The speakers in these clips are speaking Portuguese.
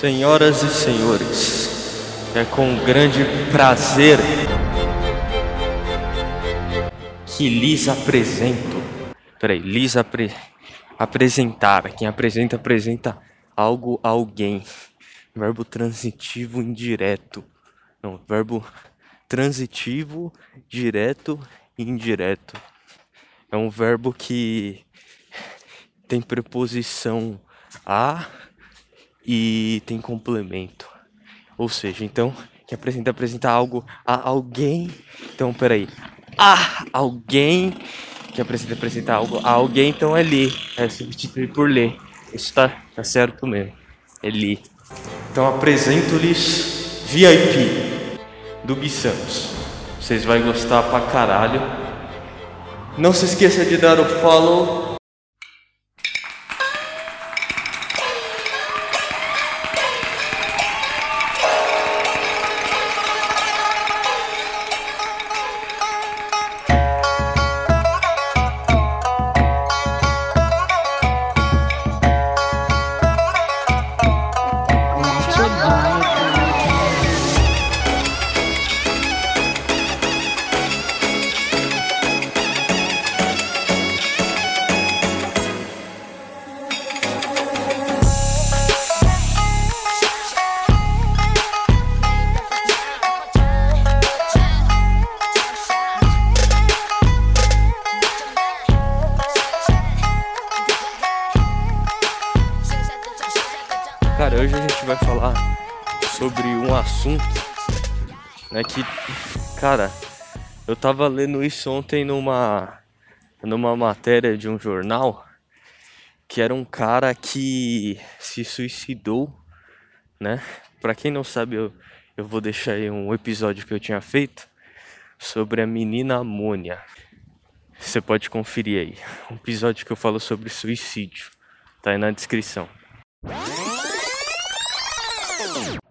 Senhoras e senhores, é com grande prazer que lhes apresento. Peraí, lhes apre... apresentar. Quem apresenta, apresenta algo a alguém. Verbo transitivo indireto. Não, verbo transitivo, direto e indireto. É um verbo que tem preposição a e tem complemento. Ou seja, então, que apresenta apresenta algo a alguém. Então, peraí. A alguém que apresenta apresenta algo a alguém, então é ler. É substituir por ler. Isso tá, tá certo mesmo. É ler. Então apresento-lhes VIP do Gui Santos. Vocês vão gostar pra caralho. Não se esqueça de dar o follow Cara, hoje a gente vai falar sobre um assunto, né, que, cara, eu tava lendo isso ontem numa numa matéria de um jornal, que era um cara que se suicidou, né? Para quem não sabe, eu, eu vou deixar aí um episódio que eu tinha feito sobre a menina Amônia. Você pode conferir aí. Um episódio que eu falo sobre suicídio. Tá aí na descrição.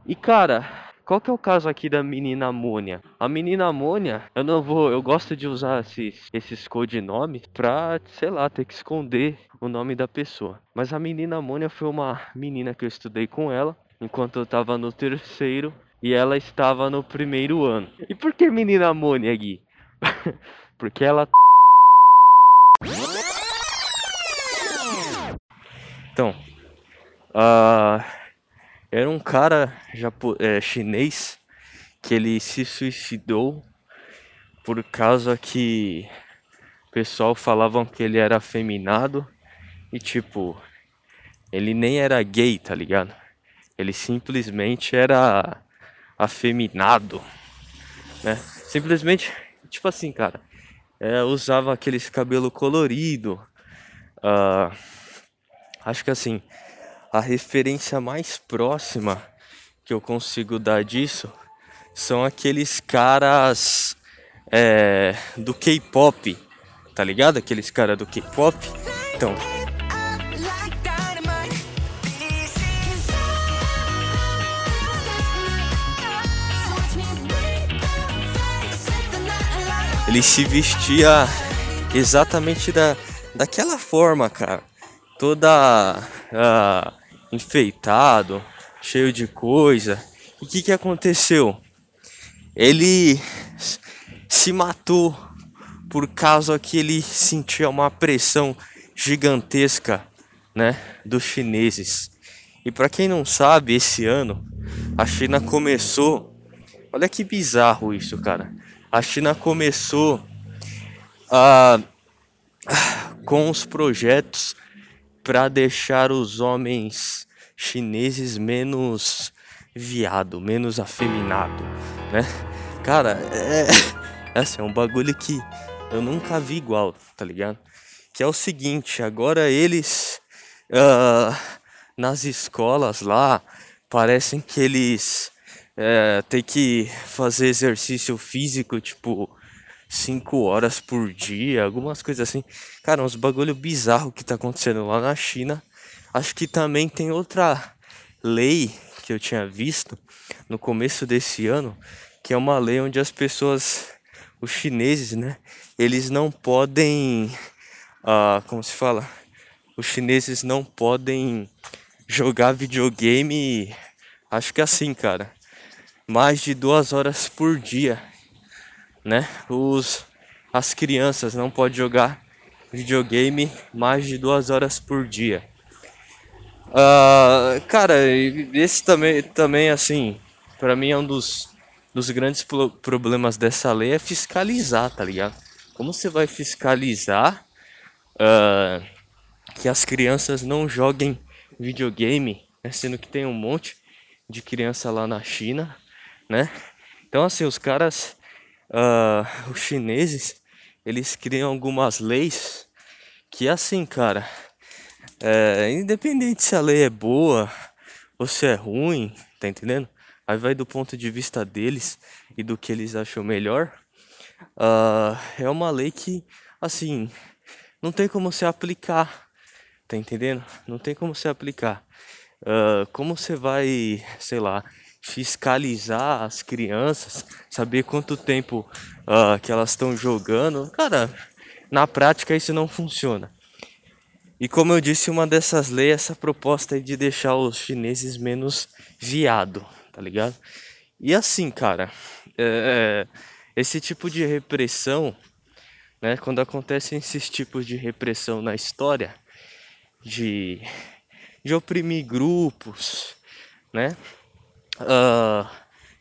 E cara, qual que é o caso aqui da menina Amônia? A menina Amônia, eu não vou, eu gosto de usar esses, esses codinomes pra, sei lá, ter que esconder o nome da pessoa. Mas a menina Amônia foi uma menina que eu estudei com ela enquanto eu tava no terceiro e ela estava no primeiro ano. E por que menina Amônia, Gui? Porque ela. Então, uh, era um cara japo, é, chinês que ele se suicidou por causa que o pessoal falavam que ele era afeminado e tipo, ele nem era gay, tá ligado? Ele simplesmente era afeminado, né? Simplesmente, tipo assim, cara, é, usava aqueles cabelo colorido, uh, acho que assim, a referência mais próxima que eu consigo dar disso são aqueles caras é, do K-pop, tá ligado? Aqueles caras do K-pop. Então. Ele se vestia exatamente da, daquela forma, cara. Toda uh, enfeitado, cheio de coisa. O que, que aconteceu? Ele se matou por causa que ele sentia uma pressão gigantesca, né, dos chineses. E para quem não sabe, esse ano a China começou, olha que bizarro isso, cara. A China começou a com os projetos para deixar os homens chineses menos viado, menos afeminado, né? Cara, é, assim, é um bagulho que eu nunca vi igual, tá ligado? Que é o seguinte, agora eles uh, nas escolas lá parecem que eles uh, têm que fazer exercício físico, tipo 5 horas por dia, algumas coisas assim. Cara, uns bagulho bizarro que tá acontecendo lá na China. Acho que também tem outra lei que eu tinha visto no começo desse ano, que é uma lei onde as pessoas, os chineses, né, eles não podem, ah, como se fala, os chineses não podem jogar videogame acho que assim, cara, mais de duas horas por dia, né? Os, as crianças não podem jogar videogame mais de duas horas por dia. Uh, cara, esse também, também assim, para mim é um dos, dos grandes problemas dessa lei é fiscalizar, tá ligado? Como você vai fiscalizar uh, que as crianças não joguem videogame, né? sendo que tem um monte de criança lá na China, né? Então assim, os caras, uh, os chineses, eles criam algumas leis que assim, cara, é, independente se a lei é boa ou se é ruim, tá entendendo? Aí vai do ponto de vista deles e do que eles acham melhor. Uh, é uma lei que, assim, não tem como se aplicar, tá entendendo? Não tem como se aplicar. Uh, como você vai, sei lá, fiscalizar as crianças, saber quanto tempo uh, que elas estão jogando? Cara, na prática isso não funciona. E como eu disse, uma dessas leis é essa proposta de deixar os chineses menos viado, tá ligado? E assim, cara, é, é, esse tipo de repressão, né, quando acontecem esses tipos de repressão na história, de, de oprimir grupos, né, uh,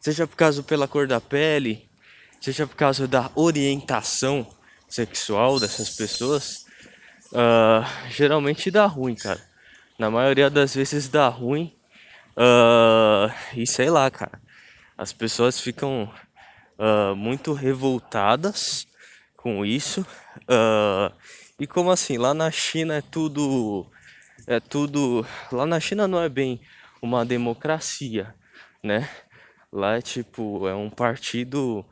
seja por causa pela cor da pele, seja por causa da orientação sexual dessas pessoas, uh, geralmente dá ruim, cara. Na maioria das vezes dá ruim. Uh, e sei lá, cara. As pessoas ficam uh, muito revoltadas com isso. e como assim? Lá na China é tudo. É tudo. Lá na China não é bem uma democracia, né? Lá é tipo, é um partido,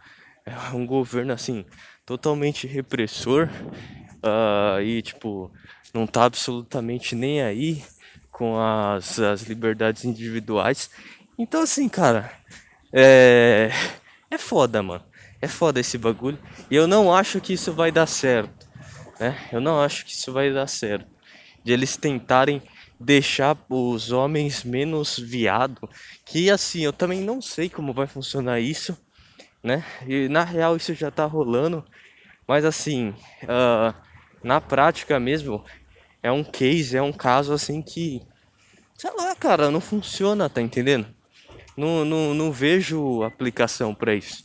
é um governo assim, totalmente repressor uh, e tipo não tá absolutamente nem aí com as, as liberdades individuais. Então assim, cara, é é foda, mano. É foda esse bagulho. E eu não acho que isso vai dar certo, né? Eu não acho que isso vai dar certo. De eles tentarem deixar os homens menos viado, que assim, eu também não sei como vai funcionar isso, né? E na real isso já tá rolando, mas assim, uh, na prática mesmo, é um case, é um caso assim que, sei lá, cara, não funciona, tá entendendo? Não, não, não vejo aplicação para isso.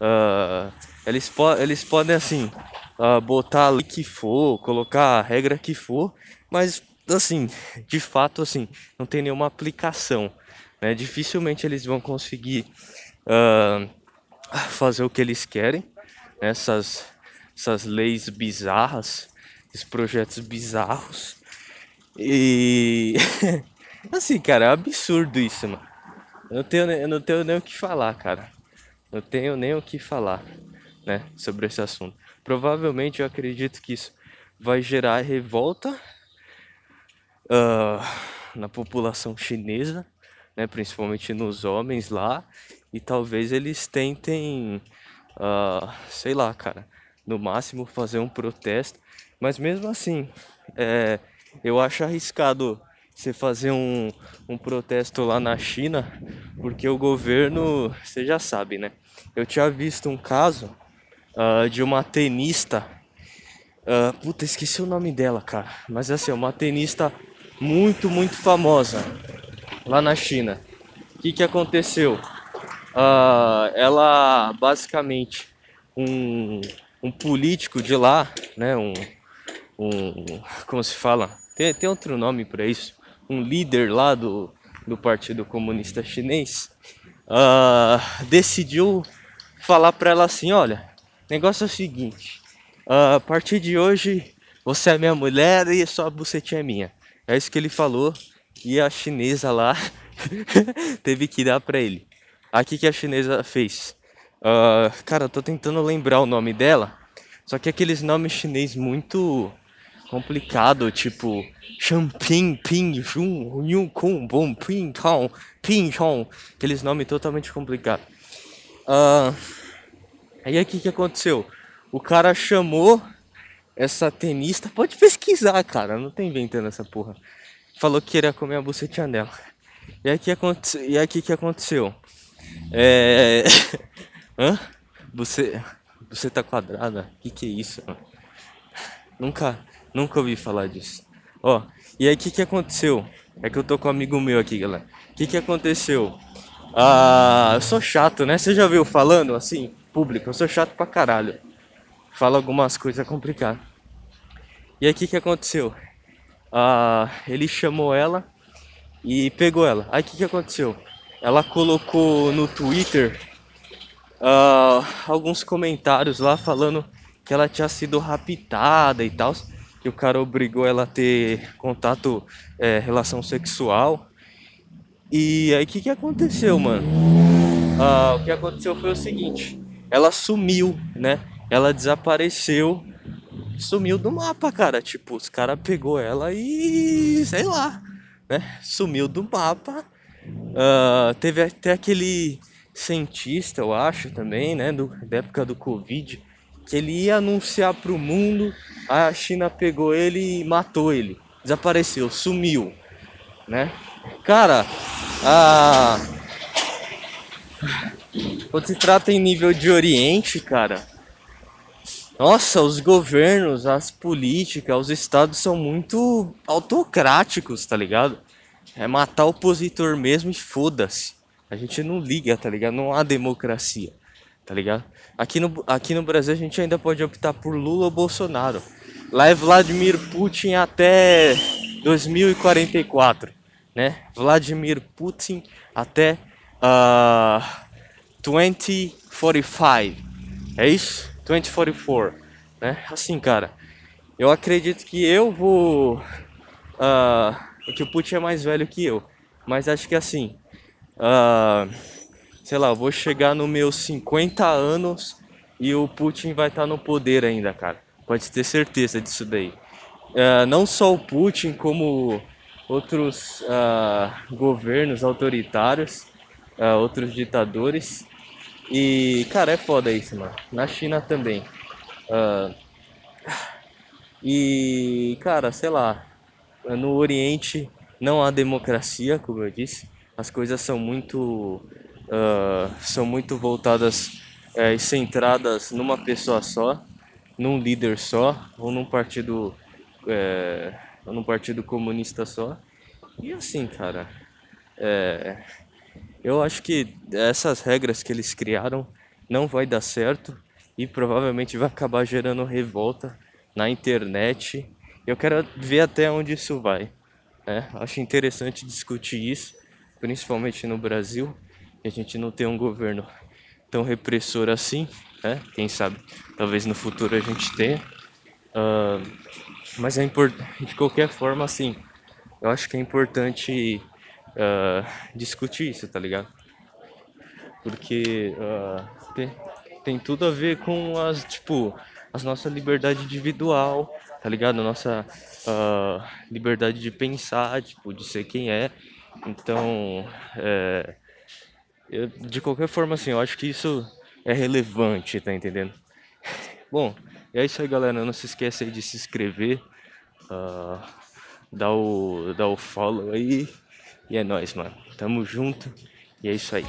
Uh, eles, po eles podem, assim, uh, botar ali que for, colocar a regra que for, mas, assim, de fato, assim, não tem nenhuma aplicação. Né? Dificilmente eles vão conseguir uh, fazer o que eles querem. Né? Essas, essas leis bizarras esses projetos bizarros. E assim, cara, é absurdo isso, mano. Eu não tenho, eu não tenho nem o que falar, cara. Não tenho nem o que falar, né, sobre esse assunto. Provavelmente eu acredito que isso vai gerar revolta uh, na população chinesa, né, principalmente nos homens lá, e talvez eles tentem, uh, sei lá, cara, no máximo fazer um protesto mas mesmo assim, é, eu acho arriscado você fazer um, um protesto lá na China, porque o governo, você já sabe, né? Eu tinha visto um caso uh, de uma tenista. Uh, puta, esqueci o nome dela, cara. Mas assim, uma tenista muito, muito famosa lá na China. O que, que aconteceu? Uh, ela basicamente um, um político de lá, né? Um, um como se fala? Tem, tem outro nome para isso. Um líder lá do, do Partido Comunista Chinês uh, decidiu falar para ela assim: olha, negócio é o seguinte, uh, a partir de hoje você é minha mulher e sua bucetinha é minha. É isso que ele falou e a chinesa lá teve que dar para ele. Aqui que a chinesa fez. Uh, cara, eu tô tentando lembrar o nome dela. Só que aqueles nomes chinês muito complicado, tipo Champing, Ping, Jun, Yu Kung, Bom, Ping, Tong, Ping, Chong, aqueles nomes totalmente complicados. Uh, aí o que que aconteceu? O cara chamou essa tenista, pode pesquisar, cara, não tem inventando essa porra. Falou que queria comer a bucetinha dela. E aí que aconteceu? E aqui que aconteceu? É. Hã? Você. Você tá quadrada? Que que é isso? Nunca, nunca ouvi falar disso. Ó, e aí que que aconteceu? É que eu tô com um amigo meu aqui, galera. Que que aconteceu? Ah, eu sou chato, né? Você já viu falando assim, público? Eu sou chato pra caralho. Fala algumas coisas complicadas. E o que aconteceu? Ah, ele chamou ela e pegou ela. Aí que que aconteceu? Ela colocou no Twitter ah, alguns comentários lá falando que ela tinha sido raptada e tal que o cara obrigou ela a ter contato, é, relação sexual. E aí o que, que aconteceu, mano? Ah, o que aconteceu foi o seguinte: ela sumiu, né? Ela desapareceu, sumiu do mapa, cara. Tipo, os caras pegou ela e sei lá, né? Sumiu do mapa. Uh, teve até aquele cientista, eu acho também, né? Do, da época do Covid que ele ia anunciar para o mundo, a China pegou ele e matou ele. Desapareceu, sumiu, né? Cara, a quando se trata em nível de Oriente, cara, nossa, os governos, as políticas, os estados são muito autocráticos, tá ligado? É matar o opositor mesmo e foda-se. A gente não liga, tá ligado? Não há democracia tá ligado? Aqui no, aqui no Brasil a gente ainda pode optar por Lula ou Bolsonaro. Lá é Vladimir Putin até 2044, né? Vladimir Putin até uh, 2045. É isso? 2044, né? Assim, cara. Eu acredito que eu vou. Uh, que o Putin é mais velho que eu. Mas acho que assim. Uh, sei lá, vou chegar nos meus 50 anos e o Putin vai estar tá no poder ainda, cara. Pode ter certeza disso daí. Uh, não só o Putin, como outros uh, governos autoritários, uh, outros ditadores. E, cara, é foda isso, mano. Na China também. e, cara, sei lá, no Oriente não há democracia, como eu disse. As coisas são muito uh, são muito voltadas uh, e centradas numa pessoa só, num líder só, ou num partido, uh, ou num partido comunista só. E assim, cara, é, eu acho que essas regras que eles criaram não vai dar certo e provavelmente vai acabar gerando revolta na internet. Eu quero ver até onde isso vai. Né? Acho interessante discutir isso, principalmente no Brasil que a gente não tem um governo tão repressor assim, né? Quem sabe, talvez no futuro a gente tenha. Uh, mas é importante, de qualquer forma, assim, eu acho que é importante uh, discutir isso, tá ligado? Porque uh, tem, tem tudo a ver com as, tipo, as nossa liberdade individual, tá ligado? Nossa uh, liberdade de pensar, tipo, de ser quem é. Então, é, eu, de qualquer forma, assim, eu acho que isso é relevante, tá entendendo? Bom, é isso aí, galera. Não se esqueça aí de se inscrever, uh, dar, o, dar o follow aí. E é nóis, mano. Tamo junto. E é isso aí.